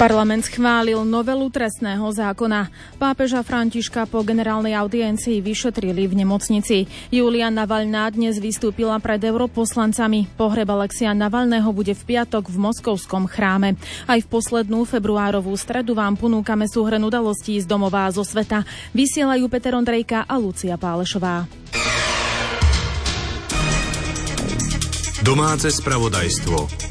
Parlament schválil novelu trestného zákona. Pápeža Františka po generálnej audiencii vyšetrili v nemocnici. Julia Navalná dnes vystúpila pred europoslancami. Pohreb Alexia Navalného bude v piatok v Moskovskom chráme. Aj v poslednú februárovú stredu vám ponúkame súhrn udalostí z domová zo sveta. Vysielajú Peter Ondrejka a Lucia Pálešová. Domáce spravodajstvo.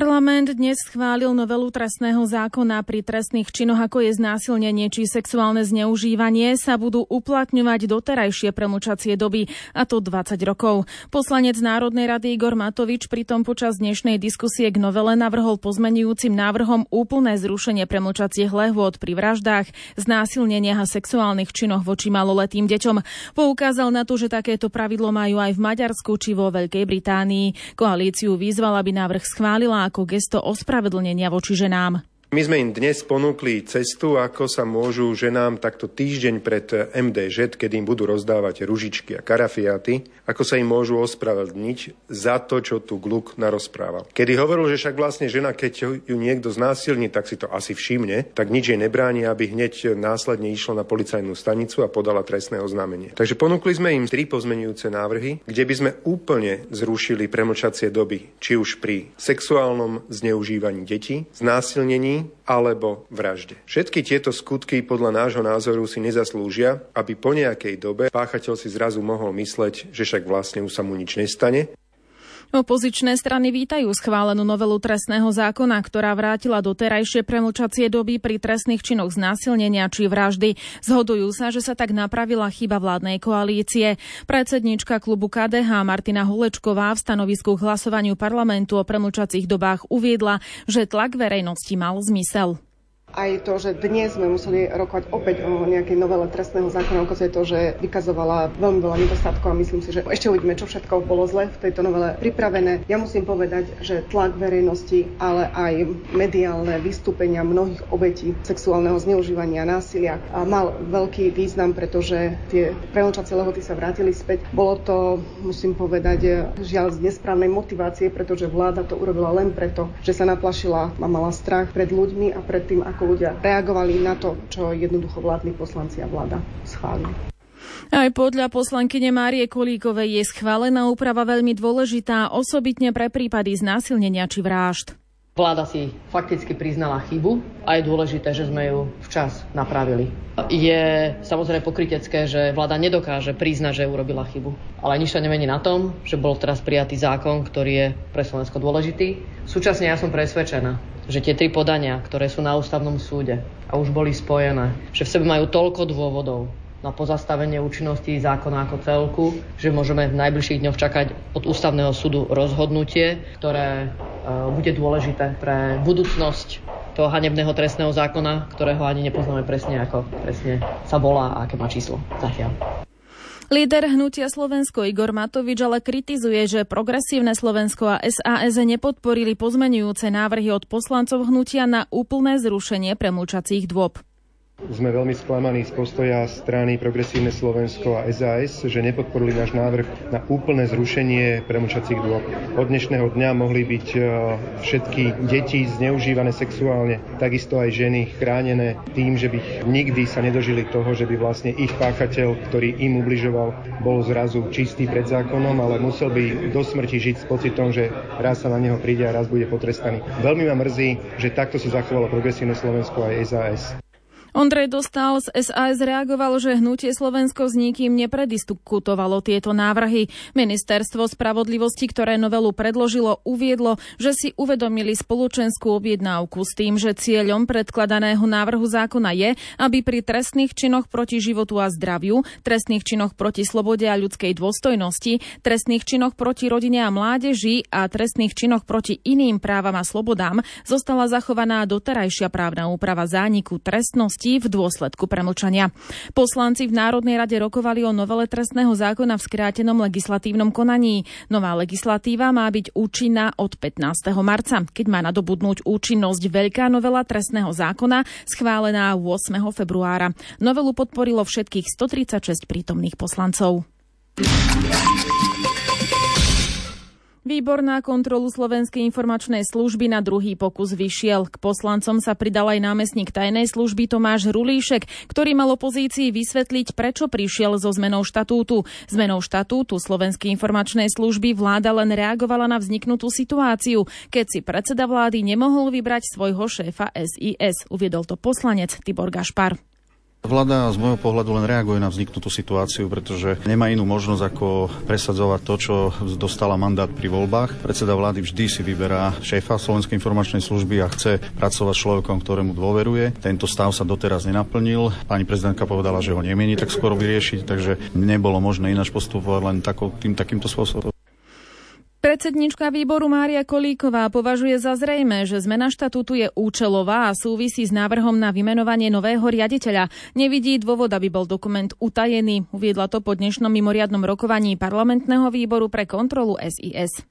Parlament dnes schválil novelu trestného zákona pri trestných činoch, ako je znásilnenie či sexuálne zneužívanie, sa budú uplatňovať doterajšie premlčacie doby, a to 20 rokov. Poslanec Národnej rady Igor Matovič pritom počas dnešnej diskusie k novele navrhol pozmenujúcim návrhom úplné zrušenie premlčacích lehôd pri vraždách, znásilneniach a sexuálnych činoch voči maloletým deťom. Poukázal na to, že takéto pravidlo majú aj v Maďarsku či vo Veľkej Británii. Koalíciu vyzval, aby návrh schválila ako gesto ospravedlnenia voči ženám. My sme im dnes ponúkli cestu, ako sa môžu ženám takto týždeň pred MDŽ, kedy im budú rozdávať ružičky a karafiaty, ako sa im môžu ospravedlniť za to, čo tu Gluk narozprával. Kedy hovoril, že však vlastne žena, keď ju niekto znásilní, tak si to asi všimne, tak nič jej nebráni, aby hneď následne išla na policajnú stanicu a podala trestné oznámenie. Takže ponúkli sme im tri pozmenujúce návrhy, kde by sme úplne zrušili premlčacie doby, či už pri sexuálnom zneužívaní detí, znásilnení alebo vražde. Všetky tieto skutky podľa nášho názoru si nezaslúžia, aby po nejakej dobe páchateľ si zrazu mohol mysleť, že však vlastne už sa mu nič nestane Opozičné strany vítajú schválenú novelu trestného zákona, ktorá vrátila doterajšie premlčacie doby pri trestných činoch znásilnenia či vraždy. Zhodujú sa, že sa tak napravila chyba vládnej koalície. Predsednička klubu KDH Martina Holečková v stanovisku k hlasovaniu parlamentu o premlčacích dobách uviedla, že tlak verejnosti mal zmysel. Aj to, že dnes sme museli rokovať opäť o nejakej novele trestného zákona, ukazuje to, že vykazovala veľmi veľa nedostatkov a myslím si, že ešte uvidíme, čo všetko bolo zle v tejto novele pripravené. Ja musím povedať, že tlak verejnosti, ale aj mediálne vystúpenia mnohých obetí sexuálneho zneužívania násilia mal veľký význam, pretože tie premlčacie lehoty sa vrátili späť. Bolo to, musím povedať, žiaľ z nesprávnej motivácie, pretože vláda to urobila len preto, že sa naplašila a mala strach pred ľuďmi a pred tým, ako ľudia reagovali na to, čo jednoducho vládni poslanci a vláda schválili. Aj podľa poslankyne Márie Kolíkovej je schválená úprava veľmi dôležitá, osobitne pre prípady znásilnenia či vražd. Vláda si fakticky priznala chybu a je dôležité, že sme ju včas napravili. Je samozrejme pokrytecké, že vláda nedokáže priznať, že urobila chybu. Ale nič sa nemení na tom, že bol teraz prijatý zákon, ktorý je pre Slovensko dôležitý. Súčasne ja som presvedčená, že tie tri podania, ktoré sú na ústavnom súde a už boli spojené, že v sebe majú toľko dôvodov na pozastavenie účinnosti zákona ako celku, že môžeme v najbližších dňoch čakať od ústavného súdu rozhodnutie, ktoré uh, bude dôležité pre budúcnosť toho hanebného trestného zákona, ktorého ani nepoznáme presne, ako presne sa volá a aké má číslo zatiaľ. Líder hnutia Slovensko Igor Matovič ale kritizuje, že progresívne Slovensko a SAS nepodporili pozmenujúce návrhy od poslancov hnutia na úplné zrušenie premlčacích dôb. Sme veľmi sklamaní z postoja strany Progresívne Slovensko a SAS, že nepodporili náš návrh na úplné zrušenie premlčacích dôb. Od dnešného dňa mohli byť e, všetky deti zneužívané sexuálne, takisto aj ženy chránené tým, že by nikdy sa nedožili toho, že by vlastne ich páchateľ, ktorý im ubližoval, bol zrazu čistý pred zákonom, ale musel by do smrti žiť s pocitom, že raz sa na neho príde a raz bude potrestaný. Veľmi ma mrzí, že takto sa zachovalo Progresívne Slovensko a SAS. Ondrej Dostal z SAS reagoval, že hnutie Slovensko s nikým neprediskutovalo tieto návrhy. Ministerstvo spravodlivosti, ktoré novelu predložilo, uviedlo, že si uvedomili spoločenskú objednávku s tým, že cieľom predkladaného návrhu zákona je, aby pri trestných činoch proti životu a zdraviu, trestných činoch proti slobode a ľudskej dôstojnosti, trestných činoch proti rodine a mládeži a trestných činoch proti iným právam a slobodám zostala zachovaná doterajšia právna úprava zániku trestnosti trestí v dôsledku premlčania. Poslanci v Národnej rade rokovali o novele trestného zákona v skrátenom legislatívnom konaní. Nová legislatíva má byť účinná od 15. marca, keď má nadobudnúť účinnosť veľká novela trestného zákona schválená 8. februára. Novelu podporilo všetkých 136 prítomných poslancov. Výbor na kontrolu Slovenskej informačnej služby na druhý pokus vyšiel. K poslancom sa pridal aj námestník tajnej služby Tomáš Rulíšek, ktorý mal opozícii vysvetliť, prečo prišiel so zmenou štatútu. Zmenou štatútu Slovenskej informačnej služby vláda len reagovala na vzniknutú situáciu, keď si predseda vlády nemohol vybrať svojho šéfa SIS. Uviedol to poslanec Tibor Gašpar. Vláda z môjho pohľadu len reaguje na vzniknutú situáciu, pretože nemá inú možnosť ako presadzovať to, čo dostala mandát pri voľbách. Predseda vlády vždy si vyberá šéfa Slovenskej informačnej služby a chce pracovať s človekom, ktorému dôveruje. Tento stav sa doteraz nenaplnil. Pani prezidentka povedala, že ho nemieni tak skoro vyriešiť, takže nebolo možné ináč postupovať len tako, tým, takýmto spôsobom. Predsednička výboru Mária Kolíková považuje za zrejme, že zmena štatútu je účelová a súvisí s návrhom na vymenovanie nového riaditeľa. Nevidí dôvod, aby bol dokument utajený. Uviedla to po dnešnom mimoriadnom rokovaní parlamentného výboru pre kontrolu SIS.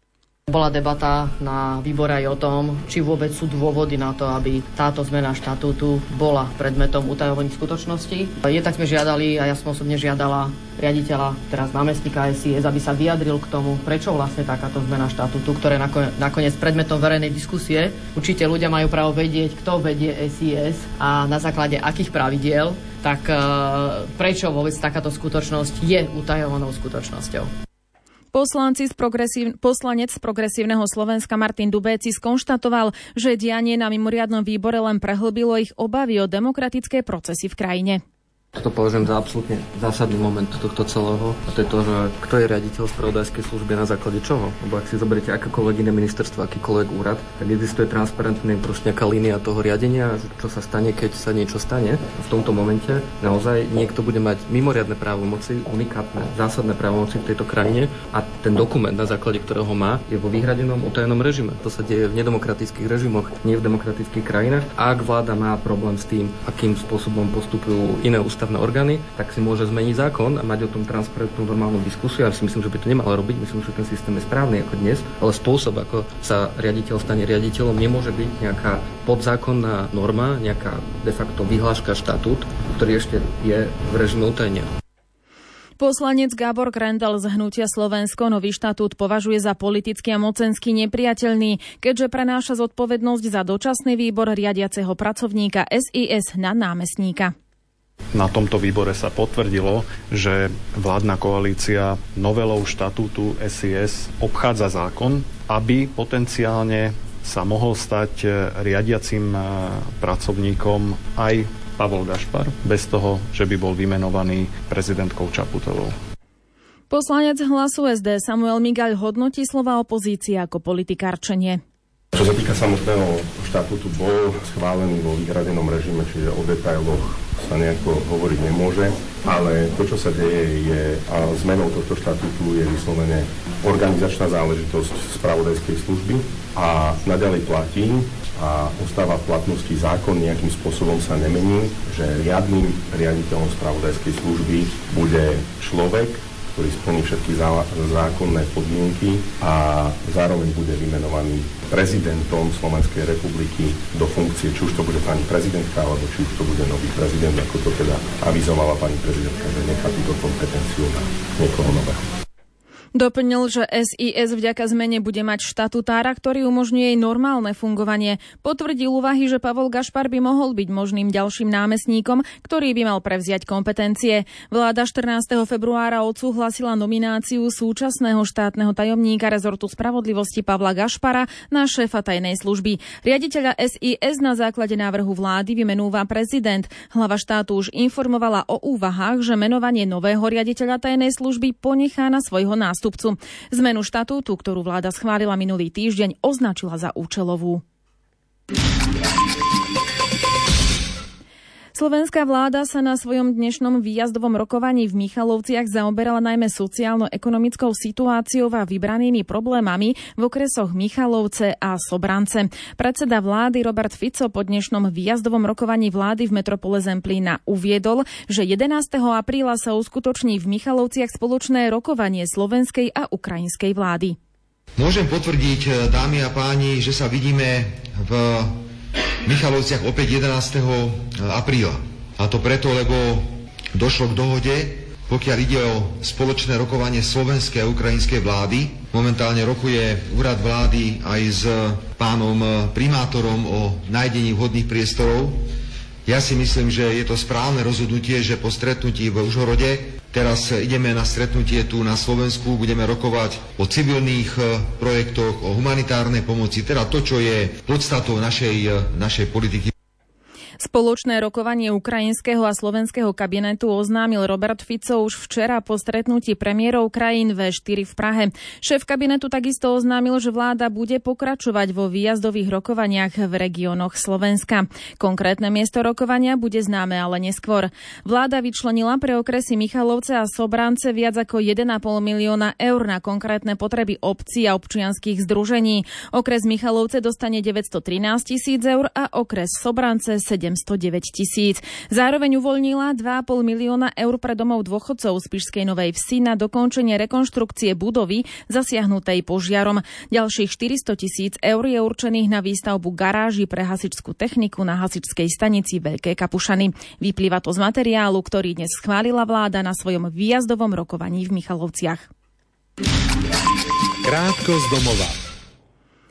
Bola debata na výbore aj o tom, či vôbec sú dôvody na to, aby táto zmena štatútu bola predmetom utajovaných skutočností. Je tak sme žiadali a ja som osobne žiadala riaditeľa, teraz námestníka SIS, aby sa vyjadril k tomu, prečo vlastne takáto zmena štatútu, ktoré nakoniec predmetom verejnej diskusie. Určite ľudia majú právo vedieť, kto vedie SIS a na základe akých pravidiel, tak eh, prečo vôbec takáto skutočnosť je utajovanou skutočnosťou. Poslanci z progresív... Poslanec z progresívneho Slovenska Martin Dubéci skonštatoval, že dianie na mimoriadnom výbore len prehlbilo ich obavy o demokratické procesy v krajine. To považujem za absolútne zásadný moment tohto celého. A to je to, že kto je riaditeľ spravodajskej služby na základe čoho. Lebo ak si zoberiete akékoľvek iné ministerstvo, akýkoľvek úrad, tak existuje transparentne proste nejaká línia toho riadenia, čo sa stane, keď sa niečo stane. A v tomto momente naozaj niekto bude mať mimoriadne právomoci, unikátne, zásadné právomoci v tejto krajine a ten dokument, na základe ktorého má, je vo vyhradenom utajenom režime. To sa deje v nedemokratických režimoch, nie v demokratických krajinách. Ak vláda má problém s tým, akým spôsobom postupujú iné ústavné orgány, tak si môže zmeniť zákon a mať o tom transparentnú normálnu diskusiu. Ja si myslím, že by to nemalo robiť, myslím, že ten systém je správny ako dnes, ale spôsob, ako sa riaditeľ stane riaditeľom, nemôže byť nejaká podzákonná norma, nejaká de facto vyhláška štatút, ktorý ešte je v režime utajenia. Poslanec Gábor Grendel z Hnutia Slovensko nový štatút považuje za politicky a mocensky nepriateľný, keďže prenáša zodpovednosť za dočasný výbor riadiaceho pracovníka SIS na námestníka. Na tomto výbore sa potvrdilo, že vládna koalícia novelou štatútu SIS obchádza zákon, aby potenciálne sa mohol stať riadiacim pracovníkom aj Pavol Gašpar, bez toho, že by bol vymenovaný prezidentkou Čaputovou. Poslanec hlasu SD Samuel Migaľ hodnotí slova opozície ako politikárčenie. Čo sa týka samotného štatútu, bol schválený vo vyhradenom režime, čiže o detailoch sa nejako hovoriť nemôže, ale to, čo sa deje, je a zmenou tohto štatútu je vyslovene organizačná záležitosť spravodajskej služby a naďalej platí a ostáva v platnosti zákon, nejakým spôsobom sa nemení, že riadným riaditeľom spravodajskej služby bude človek, ktorý splní všetky zákonné podmienky a zároveň bude vymenovaný prezidentom Slovenskej republiky do funkcie, či už to bude pani prezidentka, alebo či už to bude nový prezident, ako to teda avizovala pani prezidentka, že nechá túto kompetenciu na niekoho nového. Doplnil, že SIS vďaka zmene bude mať štatutára, ktorý umožňuje jej normálne fungovanie. Potvrdil úvahy, že Pavol Gašpar by mohol byť možným ďalším námestníkom, ktorý by mal prevziať kompetencie. Vláda 14. februára odsúhlasila nomináciu súčasného štátneho tajomníka rezortu spravodlivosti Pavla Gašpara na šéfa tajnej služby. Riaditeľa SIS na základe návrhu vlády vymenúva prezident. Hlava štátu už informovala o úvahách, že menovanie nového riaditeľa tajnej služby ponechá na svojho nástupcu zástupcu. Zmenu štatútu, ktorú vláda schválila minulý týždeň, označila za účelovú. Slovenská vláda sa na svojom dnešnom výjazdovom rokovaní v Michalovciach zaoberala najmä sociálno-ekonomickou situáciou a vybranými problémami v okresoch Michalovce a Sobrance. Predseda vlády Robert Fico po dnešnom výjazdovom rokovaní vlády v metropole Zemplína uviedol, že 11. apríla sa uskutoční v Michalovciach spoločné rokovanie slovenskej a ukrajinskej vlády. Môžem potvrdiť, dámy a páni, že sa vidíme v Michalovciach opäť 11. apríla. A to preto, lebo došlo k dohode, pokiaľ ide o spoločné rokovanie slovenskej a ukrajinskej vlády. Momentálne rokuje úrad vlády aj s pánom primátorom o nájdení vhodných priestorov. Ja si myslím, že je to správne rozhodnutie, že po stretnutí v Užhorode Teraz ideme na stretnutie tu na Slovensku, budeme rokovať o civilných e, projektoch, o humanitárnej pomoci, teda to, čo je podstatou našej, e, našej politiky. Spoločné rokovanie ukrajinského a slovenského kabinetu oznámil Robert Fico už včera po stretnutí premiérov krajín V4 v Prahe. Šéf kabinetu takisto oznámil, že vláda bude pokračovať vo výjazdových rokovaniach v regiónoch Slovenska. Konkrétne miesto rokovania bude známe ale neskôr. Vláda vyčlenila pre okresy Michalovce a Sobrance viac ako 1,5 milióna eur na konkrétne potreby obcí a občianských združení. Okres Michalovce dostane 913 tisíc eur a okres Sobrance 7 709 tisíc. Zároveň uvoľnila 2,5 milióna eur pre domov dôchodcov z Pišskej Novej Vsi na dokončenie rekonštrukcie budovy zasiahnutej požiarom. Ďalších 400 tisíc eur je určených na výstavbu garáži pre hasičskú techniku na hasičskej stanici Veľké Kapušany. Vyplýva to z materiálu, ktorý dnes schválila vláda na svojom výjazdovom rokovaní v Michalovciach. Krátko z domova.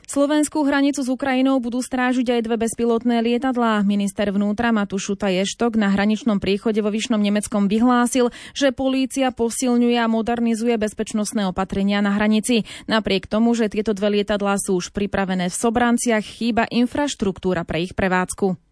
Slovenskú hranicu s Ukrajinou budú strážiť aj dve bezpilotné lietadlá. Minister vnútra Matúš Šuta Ještok na hraničnom príchode vo Vyšnom Nemeckom vyhlásil, že polícia posilňuje a modernizuje bezpečnostné opatrenia na hranici. Napriek tomu, že tieto dve lietadlá sú už pripravené v Sobranciach, chýba infraštruktúra pre ich prevádzku.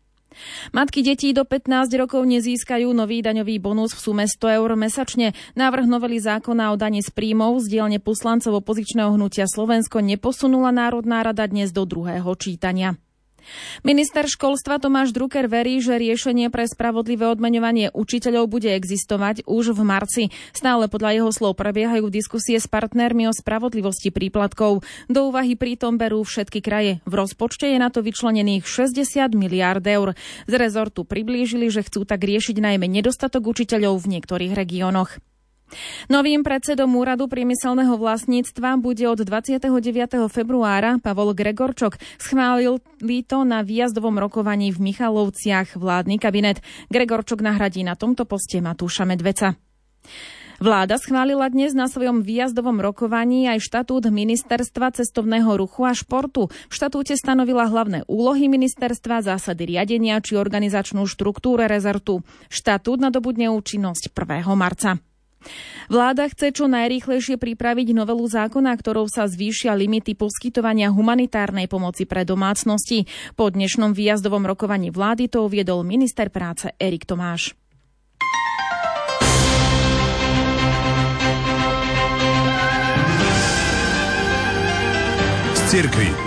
Matky detí do 15 rokov nezískajú nový daňový bonus v sume 100 eur mesačne. Návrh novely zákona o dani z príjmov z dielne poslancov opozičného hnutia Slovensko neposunula Národná rada dnes do druhého čítania. Minister školstva Tomáš Drucker verí, že riešenie pre spravodlivé odmeňovanie učiteľov bude existovať už v marci. Stále podľa jeho slov prebiehajú diskusie s partnermi o spravodlivosti príplatkov. Do úvahy pritom berú všetky kraje. V rozpočte je na to vyčlenených 60 miliárd eur. Z rezortu priblížili, že chcú tak riešiť najmä nedostatok učiteľov v niektorých regiónoch. Novým predsedom úradu priemyselného vlastníctva bude od 29. februára Pavol Gregorčok. Schválil to na výjazdovom rokovaní v Michalovciach vládny kabinet. Gregorčok nahradí na tomto poste Matúša Medveca. Vláda schválila dnes na svojom výjazdovom rokovaní aj štatút Ministerstva cestovného ruchu a športu. V štatúte stanovila hlavné úlohy ministerstva, zásady riadenia či organizačnú štruktúru rezortu. Štatút nadobudne účinnosť 1. marca. Vláda chce čo najrýchlejšie pripraviť novelu zákona, ktorou sa zvýšia limity poskytovania humanitárnej pomoci pre domácnosti. Po dnešnom výjazdovom rokovaní vlády to uviedol minister práce Erik Tomáš. Cirkvi.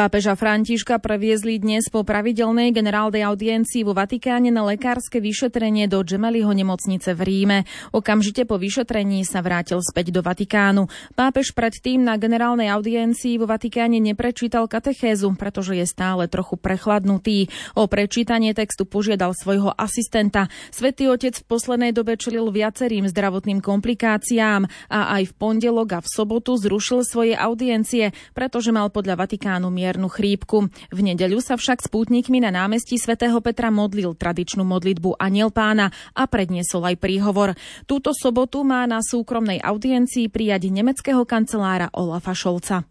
Pápeža Františka previezli dnes po pravidelnej generálnej audiencii vo Vatikáne na lekárske vyšetrenie do Gemeliho nemocnice v Ríme. Okamžite po vyšetrení sa vrátil späť do Vatikánu. Pápež predtým na generálnej audiencii vo Vatikáne neprečítal katechézu, pretože je stále trochu prechladnutý. O prečítanie textu požiadal svojho asistenta. Svetý otec v poslednej dobe čelil viacerým zdravotným komplikáciám a aj v pondelok a v sobotu zrušil svoje audiencie, pretože mal podľa Vatikánu mier miernu chrípku. V nedeľu sa však s pútnikmi na námestí svätého Petra modlil tradičnú modlitbu Aniel pána a predniesol aj príhovor. Túto sobotu má na súkromnej audiencii prijať nemeckého kancelára Olafa Šolca.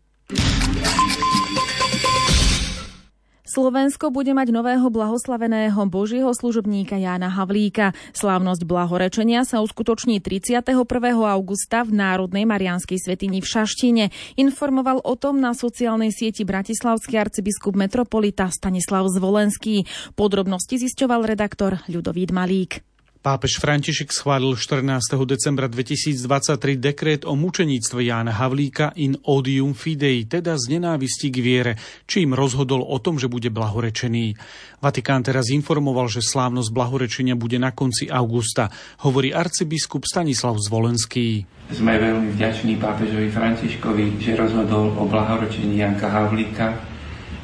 Slovensko bude mať nového blahoslaveného božieho služobníka Jána Havlíka. Slávnosť blahorečenia sa uskutoční 31. augusta v Národnej Marianskej svetini v Šaštine. Informoval o tom na sociálnej sieti Bratislavský arcibiskup metropolita Stanislav Zvolenský. Podrobnosti zisťoval redaktor Ľudovít Malík. Pápež František schválil 14. decembra 2023 dekret o mučeníctve Jána Havlíka in odium fidei, teda z nenávisti k viere, čím rozhodol o tom, že bude blahorečený. Vatikán teraz informoval, že slávnosť blahorečenia bude na konci augusta, hovorí arcibiskup Stanislav Zvolenský. Sme veľmi vďační pápežovi Františkovi, že rozhodol o blahorečení Janka Havlíka,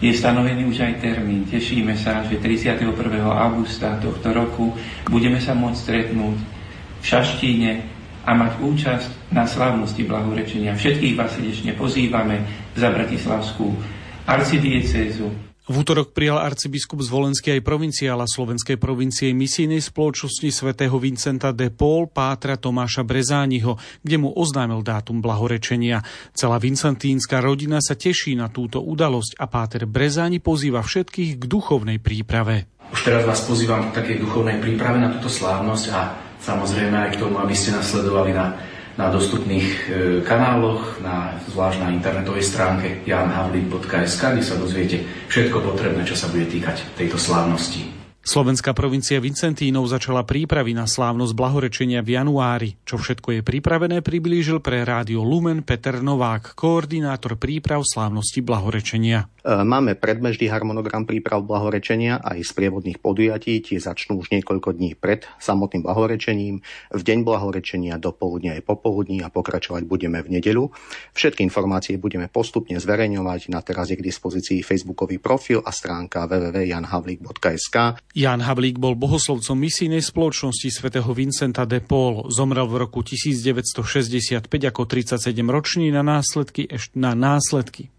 je stanovený už aj termín. Tešíme sa, že 31. augusta tohto roku budeme sa môcť stretnúť v Šaštíne a mať účasť na slávnosti blahorečenia. Všetkých vás srdečne pozývame za Bratislavskú arcidiecézu v útorok prijal arcibiskup z Volenskej aj provinciála slovenskej provincie misijnej spoločnosti svätého Vincenta de Paul Pátra Tomáša Brezániho, kde mu oznámil dátum blahorečenia. Celá vincentínska rodina sa teší na túto udalosť a Páter Brezáni pozýva všetkých k duchovnej príprave. Už teraz vás pozývam k takej duchovnej príprave na túto slávnosť a samozrejme aj k tomu, aby ste nasledovali na na dostupných e, kanáloch, na, zvlášť na internetovej stránke janhavlík.sk, kde sa dozviete všetko potrebné, čo sa bude týkať tejto slávnosti. Slovenská provincia Vincentínov začala prípravy na slávnosť blahorečenia v januári. Čo všetko je pripravené, priblížil pre rádio Lumen Peter Novák, koordinátor príprav slávnosti blahorečenia. E, máme predmežný harmonogram príprav blahorečenia aj z prievodných podujatí. Tie začnú už niekoľko dní pred samotným blahorečením. V deň blahorečenia do poludnia aj popoludní a pokračovať budeme v nedeľu. Všetky informácie budeme postupne zverejňovať. Na teraz je k dispozícii facebookový profil a stránka www.janhavlik.sk. Jan Havlík bol bohoslovcom misijnej spoločnosti svätého Vincenta de Paul. Zomrel v roku 1965 ako 37-ročný na následky, na následky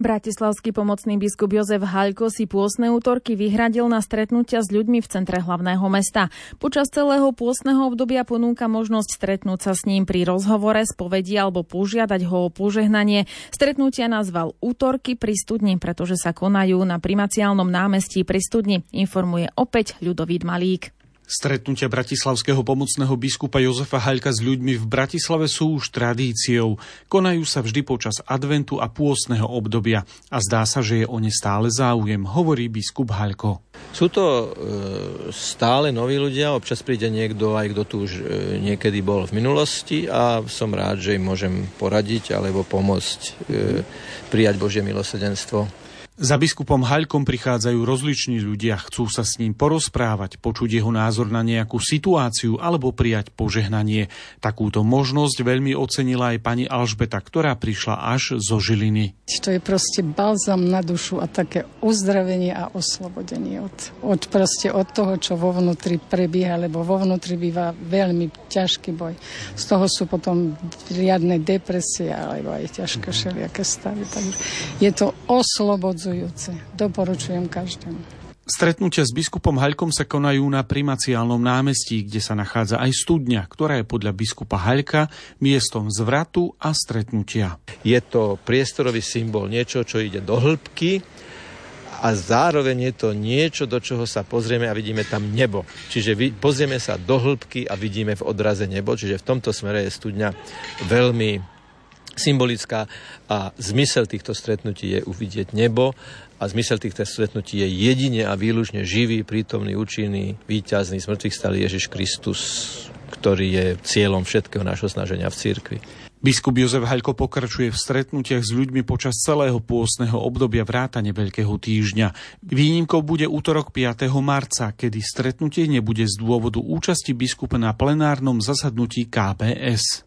Bratislavský pomocný biskup Jozef Haľko si pôsne útorky vyhradil na stretnutia s ľuďmi v centre hlavného mesta. Počas celého pôsneho obdobia ponúka možnosť stretnúť sa s ním pri rozhovore, spovedi alebo požiadať ho o požehnanie. Stretnutia nazval útorky pri studni, pretože sa konajú na primaciálnom námestí pri studni, informuje opäť Ľudovít Malík. Stretnutia bratislavského pomocného biskupa Jozefa Haľka s ľuďmi v Bratislave sú už tradíciou. Konajú sa vždy počas adventu a pôstneho obdobia a zdá sa, že je o ne stále záujem, hovorí biskup Haľko. Sú to e, stále noví ľudia, občas príde niekto, aj kto tu už e, niekedy bol v minulosti a som rád, že im môžem poradiť alebo pomôcť e, prijať Božie milosedenstvo. Za biskupom Haľkom prichádzajú rozliční ľudia, chcú sa s ním porozprávať, počuť jeho názor na nejakú situáciu alebo prijať požehnanie. Takúto možnosť veľmi ocenila aj pani Alžbeta, ktorá prišla až zo Žiliny. To je proste balzam na dušu a také uzdravenie a oslobodenie od, od, proste od toho, čo vo vnútri prebieha, lebo vo vnútri býva veľmi ťažký boj. Z toho sú potom riadne depresie alebo aj ťažké všelijaké stavy. Takže je to oslobodzujúce povzbudzujúce. Doporučujem každému. Stretnutia s biskupom Haľkom sa konajú na primaciálnom námestí, kde sa nachádza aj studňa, ktorá je podľa biskupa Haľka miestom zvratu a stretnutia. Je to priestorový symbol, niečo, čo ide do hĺbky a zároveň je to niečo, do čoho sa pozrieme a vidíme tam nebo. Čiže pozrieme sa do hĺbky a vidíme v odraze nebo, čiže v tomto smere je studňa veľmi symbolická a zmysel týchto stretnutí je uvidieť nebo a zmysel týchto stretnutí je jedine a výlučne živý, prítomný, účinný, víťazný, smrtvých stály Ježiš Kristus, ktorý je cieľom všetkého nášho snaženia v cirkvi. Biskup Jozef Haľko pokračuje v stretnutiach s ľuďmi počas celého pôstneho obdobia vrátane Veľkého týždňa. Výnimkou bude útorok 5. marca, kedy stretnutie nebude z dôvodu účasti biskupa na plenárnom zasadnutí KBS.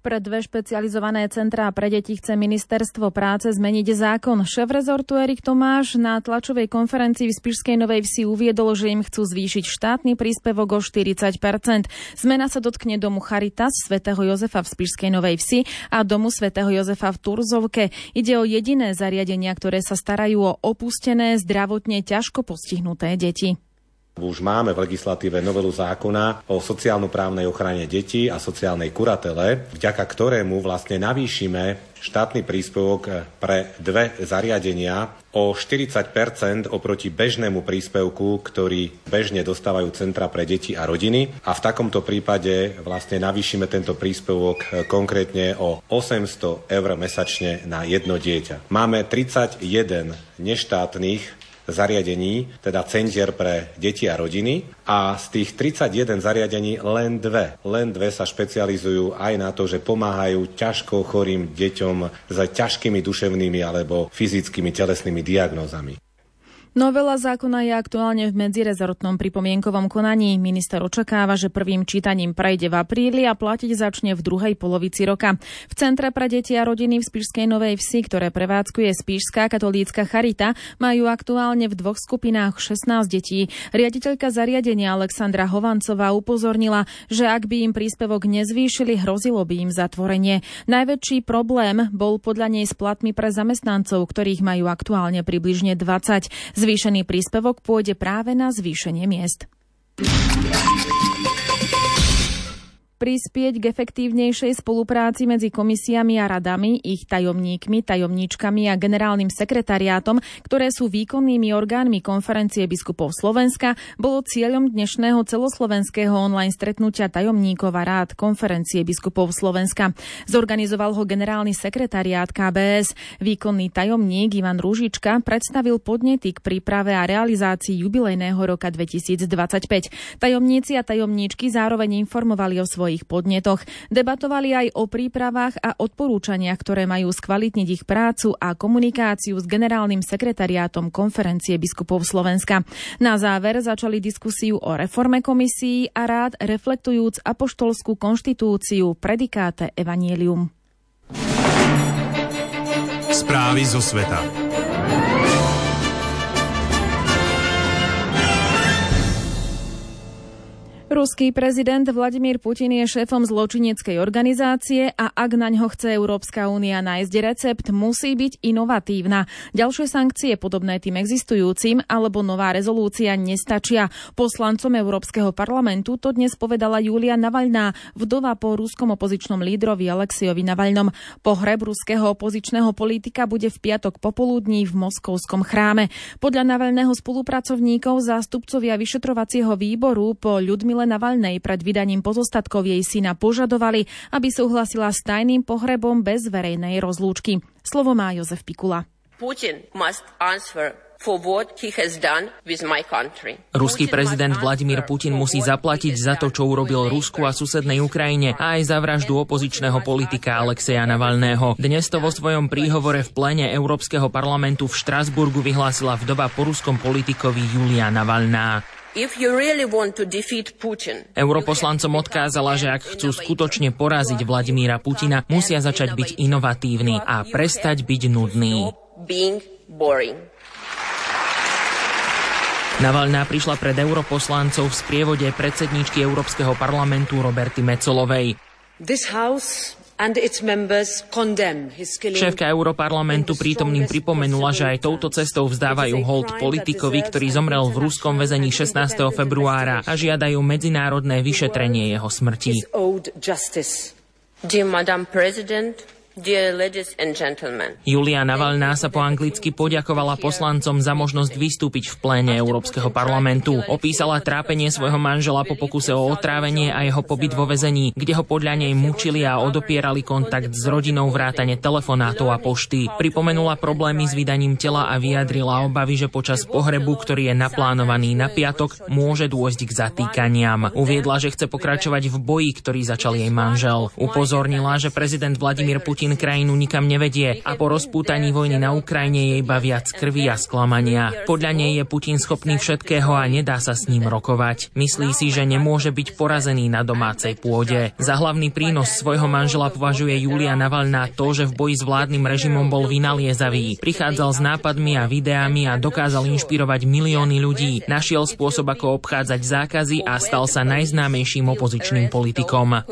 Pre dve špecializované centrá pre deti chce ministerstvo práce zmeniť zákon. Šéf rezortu Erik Tomáš na tlačovej konferencii v Spišskej Novej Vsi uviedol, že im chcú zvýšiť štátny príspevok o 40% Zmena sa dotkne domu Charitas svätého Jozefa v Spišskej Novej Vsi a domu svätého Jozefa v Turzovke. Ide o jediné zariadenia, ktoré sa starajú o opustené, zdravotne ťažko postihnuté deti. Už máme v legislatíve novelu zákona o sociálno-právnej ochrane detí a sociálnej kuratele, vďaka ktorému vlastne navýšime štátny príspevok pre dve zariadenia o 40% oproti bežnému príspevku, ktorý bežne dostávajú centra pre deti a rodiny. A v takomto prípade vlastne navýšime tento príspevok konkrétne o 800 eur mesačne na jedno dieťa. Máme 31 neštátnych zariadení, teda centier pre deti a rodiny. A z tých 31 zariadení len dve, len dve sa špecializujú aj na to, že pomáhajú ťažko chorým deťom s ťažkými duševnými alebo fyzickými telesnými diagnózami. Novela zákona je aktuálne v medzirezortnom pripomienkovom konaní. Minister očakáva, že prvým čítaním prejde v apríli a platiť začne v druhej polovici roka. V Centre pre deti a rodiny v Spišskej Novej Vsi, ktoré prevádzkuje Spišská katolícka charita, majú aktuálne v dvoch skupinách 16 detí. Riaditeľka zariadenia Alexandra Hovancová upozornila, že ak by im príspevok nezvýšili, hrozilo by im zatvorenie. Najväčší problém bol podľa nej s platmi pre zamestnancov, ktorých majú aktuálne približne 20. Zvýšený príspevok pôjde práve na zvýšenie miest prispieť k efektívnejšej spolupráci medzi komisiami a radami, ich tajomníkmi, tajomníčkami a generálnym sekretariátom, ktoré sú výkonnými orgánmi konferencie biskupov Slovenska, bolo cieľom dnešného celoslovenského online stretnutia tajomníkov a rád konferencie biskupov Slovenska. Zorganizoval ho generálny sekretariát KBS. Výkonný tajomník Ivan Rúžička predstavil podnety k príprave a realizácii jubilejného roka 2025. Tajomníci a tajomníčky zároveň informovali o svojich svojich podnetoch. Debatovali aj o prípravách a odporúčaniach, ktoré majú skvalitniť ich prácu a komunikáciu s generálnym sekretariátom konferencie biskupov Slovenska. Na záver začali diskusiu o reforme komisí a rád reflektujúc apoštolskú konštitúciu predikáte Evangelium. Správy zo sveta. Ruský prezident Vladimír Putin je šéfom zločineckej organizácie a ak na ňo chce Európska únia nájsť recept, musí byť inovatívna. Ďalšie sankcie podobné tým existujúcim alebo nová rezolúcia nestačia. Poslancom Európskeho parlamentu to dnes povedala Julia Navalná, vdova po ruskom opozičnom lídrovi Alexiovi Navalnom. Pohreb ruského opozičného politika bude v piatok popoludní v Moskovskom chráme. Podľa Navalného spolupracovníkov zástupcovia vyšetrovacieho výboru po Ľudmile Navalnej pred vydaním pozostatkov jej syna požadovali, aby súhlasila s tajným pohrebom bez verejnej rozlúčky. Slovo má Jozef Pikula. Putin must answer Ruský prezident Vladimír Putin musí zaplatiť za to, čo urobil Rusku a susednej Ukrajine a aj za vraždu opozičného politika Alexeja Navalného. Dnes to vo svojom príhovore v plene Európskeho parlamentu v Štrasburgu vyhlásila vdova po ruskom politikovi Julia Navalná. Europoslancom odkázala, že ak chcú skutočne poraziť Vladimíra Putina, musia začať byť inovatívni a prestať byť nudní. Navalná prišla pred europoslancov v sprievode predsedničky Európskeho parlamentu Roberty Mecolovej. This house Šéfka Europarlamentu prítomným pripomenula, že aj touto cestou vzdávajú hold politikovi, ktorý zomrel v ruskom väzení 16. februára a žiadajú medzinárodné vyšetrenie jeho smrti. Dear Madam President, Julia Navalná sa po anglicky poďakovala poslancom za možnosť vystúpiť v pléne Európskeho parlamentu. Opísala trápenie svojho manžela po pokuse o otrávenie a jeho pobyt vo väzení, kde ho podľa nej mučili a odopierali kontakt s rodinou vrátane telefonátov a pošty. Pripomenula problémy s vydaním tela a vyjadrila obavy, že počas pohrebu, ktorý je naplánovaný na piatok, môže dôjsť k zatýkaniam. Uviedla, že chce pokračovať v boji, ktorý začal jej manžel. Upozornila, že prezident Vladimír Putin Putin krajinu nikam nevedie a po rozpútaní vojny na Ukrajine je iba viac krvi a sklamania. Podľa nej je Putin schopný všetkého a nedá sa s ním rokovať. Myslí si, že nemôže byť porazený na domácej pôde. Za hlavný prínos svojho manžela považuje Julia Navalná to, že v boji s vládnym režimom bol vynaliezavý. Prichádzal s nápadmi a videami a dokázal inšpirovať milióny ľudí. Našiel spôsob, ako obchádzať zákazy a stal sa najznámejším opozičným politikom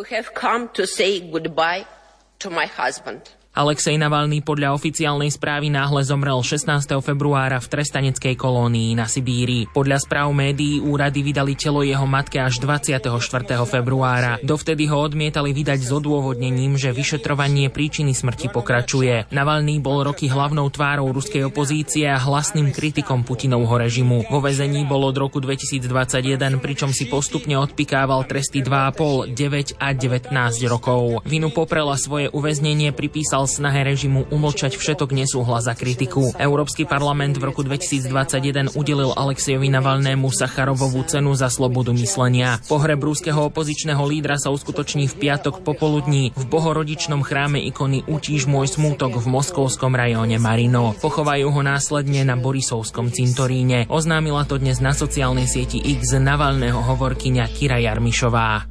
to my husband. Alexej Navalny podľa oficiálnej správy náhle zomrel 16. februára v trestaneckej kolónii na Sibíri. Podľa správ médií úrady vydali telo jeho matke až 24. februára. Dovtedy ho odmietali vydať s odôvodnením, že vyšetrovanie príčiny smrti pokračuje. Navalny bol roky hlavnou tvárou ruskej opozície a hlasným kritikom Putinovho režimu. Vo vezení bol od roku 2021, pričom si postupne odpikával tresty 2,5, 9 a 19 rokov. Vinu poprela svoje uväznenie pripísal snahe režimu umlčať všetok nesúhlas a kritiku. Európsky parlament v roku 2021 udelil Alexejovi Navalnému Sacharovovú cenu za slobodu myslenia. Pohreb ruského opozičného lídra sa uskutoční v piatok popoludní v bohorodičnom chráme ikony Utíž môj smútok v moskovskom rajóne Marino. Pochovajú ho následne na Borisovskom cintoríne. Oznámila to dnes na sociálnej sieti X Navalného hovorkyňa Kira Jarmišová.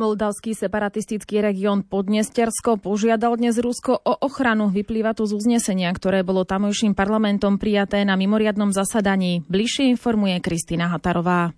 Moldavský separatistický región Podnestersko požiadal dnes Rusko o ochranu. Vyplýva to z uznesenia, ktoré bolo tamojším parlamentom prijaté na mimoriadnom zasadaní. Bližšie informuje Kristina Hatarová.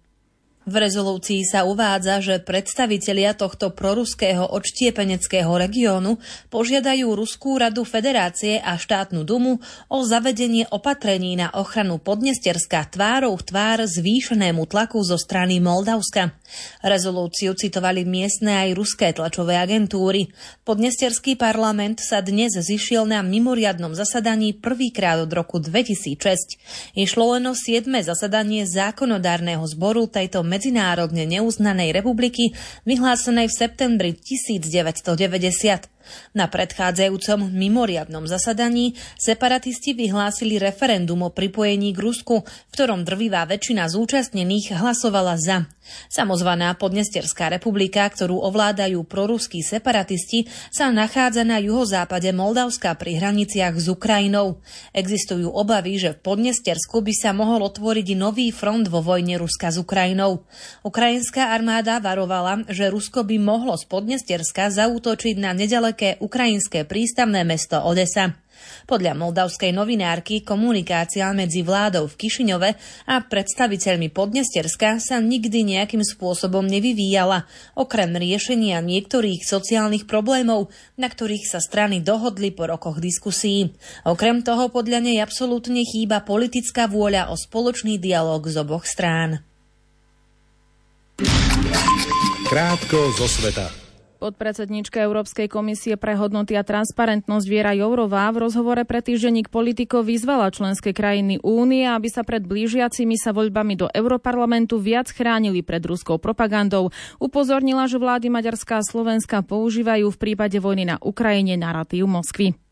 V rezolúcii sa uvádza, že predstavitelia tohto proruského odštiepeneckého regiónu požiadajú Ruskú radu federácie a štátnu dumu o zavedenie opatrení na ochranu Podnesterska tvárou tvár zvýšenému tlaku zo strany Moldavska. Rezolúciu citovali miestne aj ruské tlačové agentúry. Podnesterský parlament sa dnes zišiel na mimoriadnom zasadaní prvýkrát od roku 2006. Išlo len o 7. zasadanie zákonodárneho zboru tejto medzinárodne neuznanej republiky, vyhlásenej v septembri 1990. Na predchádzajúcom mimoriadnom zasadaní separatisti vyhlásili referendum o pripojení k Rusku, v ktorom drvivá väčšina zúčastnených hlasovala za. Samozvaná Podnesterská republika, ktorú ovládajú proruskí separatisti, sa nachádza na juhozápade Moldavska pri hraniciach s Ukrajinou. Existujú obavy, že v Podnestersku by sa mohol otvoriť nový front vo vojne Ruska s Ukrajinou. Ukrajinská armáda varovala, že Rusko by mohlo z Podnesterska zaútočiť na nedaleké nedaleké ukrajinské prístavné mesto Odesa. Podľa moldavskej novinárky komunikácia medzi vládou v Kišiňove a predstaviteľmi Podnesterska sa nikdy nejakým spôsobom nevyvíjala, okrem riešenia niektorých sociálnych problémov, na ktorých sa strany dohodli po rokoch diskusí. Okrem toho podľa nej absolútne chýba politická vôľa o spoločný dialog z oboch strán. Krátko zo sveta. Podpredsednička Európskej komisie pre hodnoty a transparentnosť Viera Jourová v rozhovore pre týždenník politikov vyzvala členské krajiny únie, aby sa pred blížiacimi sa voľbami do Európarlamentu viac chránili pred ruskou propagandou. Upozornila, že vlády Maďarská a Slovenska používajú v prípade vojny na Ukrajine narratív Moskvy.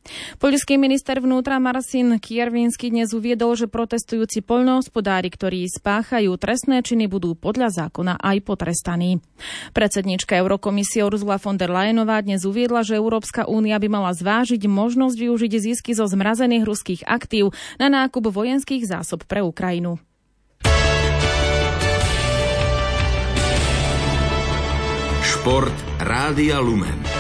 Poľský minister vnútra Marcin Kiervinsky dnes uviedol, že protestujúci poľnohospodári, ktorí spáchajú trestné činy, budú podľa zákona aj potrestaní. Predsednička Eurokomisie Ursula von der Leyenová dnes uviedla, že Európska únia by mala zvážiť možnosť využiť zisky zo zmrazených ruských aktív na nákup vojenských zásob pre Ukrajinu. Šport Rádia Lumen.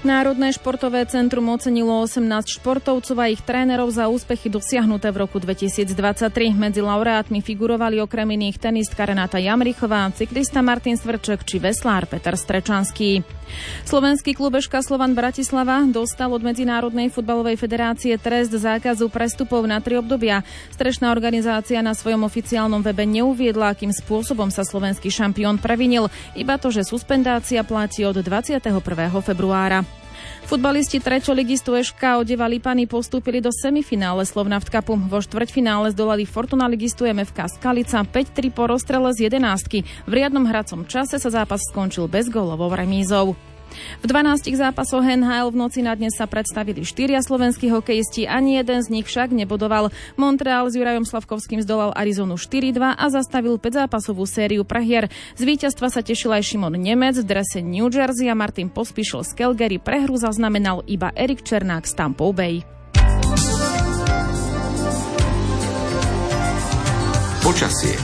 Národné športové centrum ocenilo 18 športovcov a ich trénerov za úspechy dosiahnuté v roku 2023. Medzi laureátmi figurovali okrem iných tenistka Renata Jamrichová, cyklista Martin Svrček či veslár Peter Strečanský. Slovenský klubeška Slovan Bratislava dostal od Medzinárodnej futbalovej federácie trest zákazu prestupov na tri obdobia. Strešná organizácia na svojom oficiálnom webe neuviedla, akým spôsobom sa slovenský šampión previnil, iba to, že suspendácia platí od 21. februára. Futbalisti ligistu Eška Odeva Lipany postúpili do semifinále Slovnaft Cupu. Vo štvrťfinále zdolali Fortuna ligistu MFK Skalica 5-3 po rozstrele z jedenástky. V riadnom hracom čase sa zápas skončil bez gólovou remízou. V 12 zápasoch NHL v noci na dnes sa predstavili štyria slovenskí hokejisti, ani jeden z nich však nebodoval. Montreal s Jurajom Slavkovským zdolal Arizonu 4-2 a zastavil 5-zápasovú sériu prehier. Z víťazstva sa tešil aj Šimon Nemec v drese New Jersey a Martin Pospíšil z Calgary. Prehru zaznamenal iba Erik Černák z Tampa Bay. Počasie.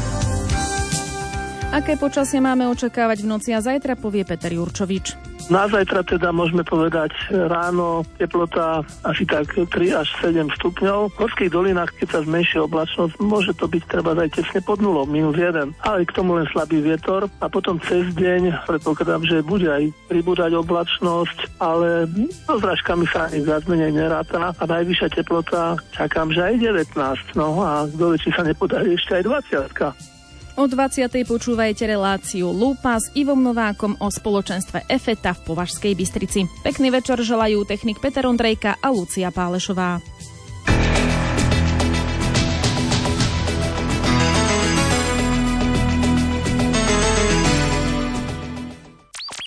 Aké počasie máme očakávať v noci a zajtra povie Peter Jurčovič. Na zajtra teda môžeme povedať ráno teplota asi tak 3 až 7 stupňov. V horských dolinách, keď sa zmenšie oblačnosť, môže to byť treba aj tesne pod nulou, minus 1. Ale k tomu len slabý vietor a potom cez deň predpokladám, že bude aj pribúdať oblačnosť, ale so zražkami sa ani viac menej neráta a najvyššia teplota čakám, že aj 19. No a kto či sa nepodarí ešte aj 20. O 20. počúvajte reláciu Lupa s Ivom Novákom o spoločenstve EFETA v Považskej Bystrici. Pekný večer želajú technik Peter Ondrejka a Lucia Pálešová.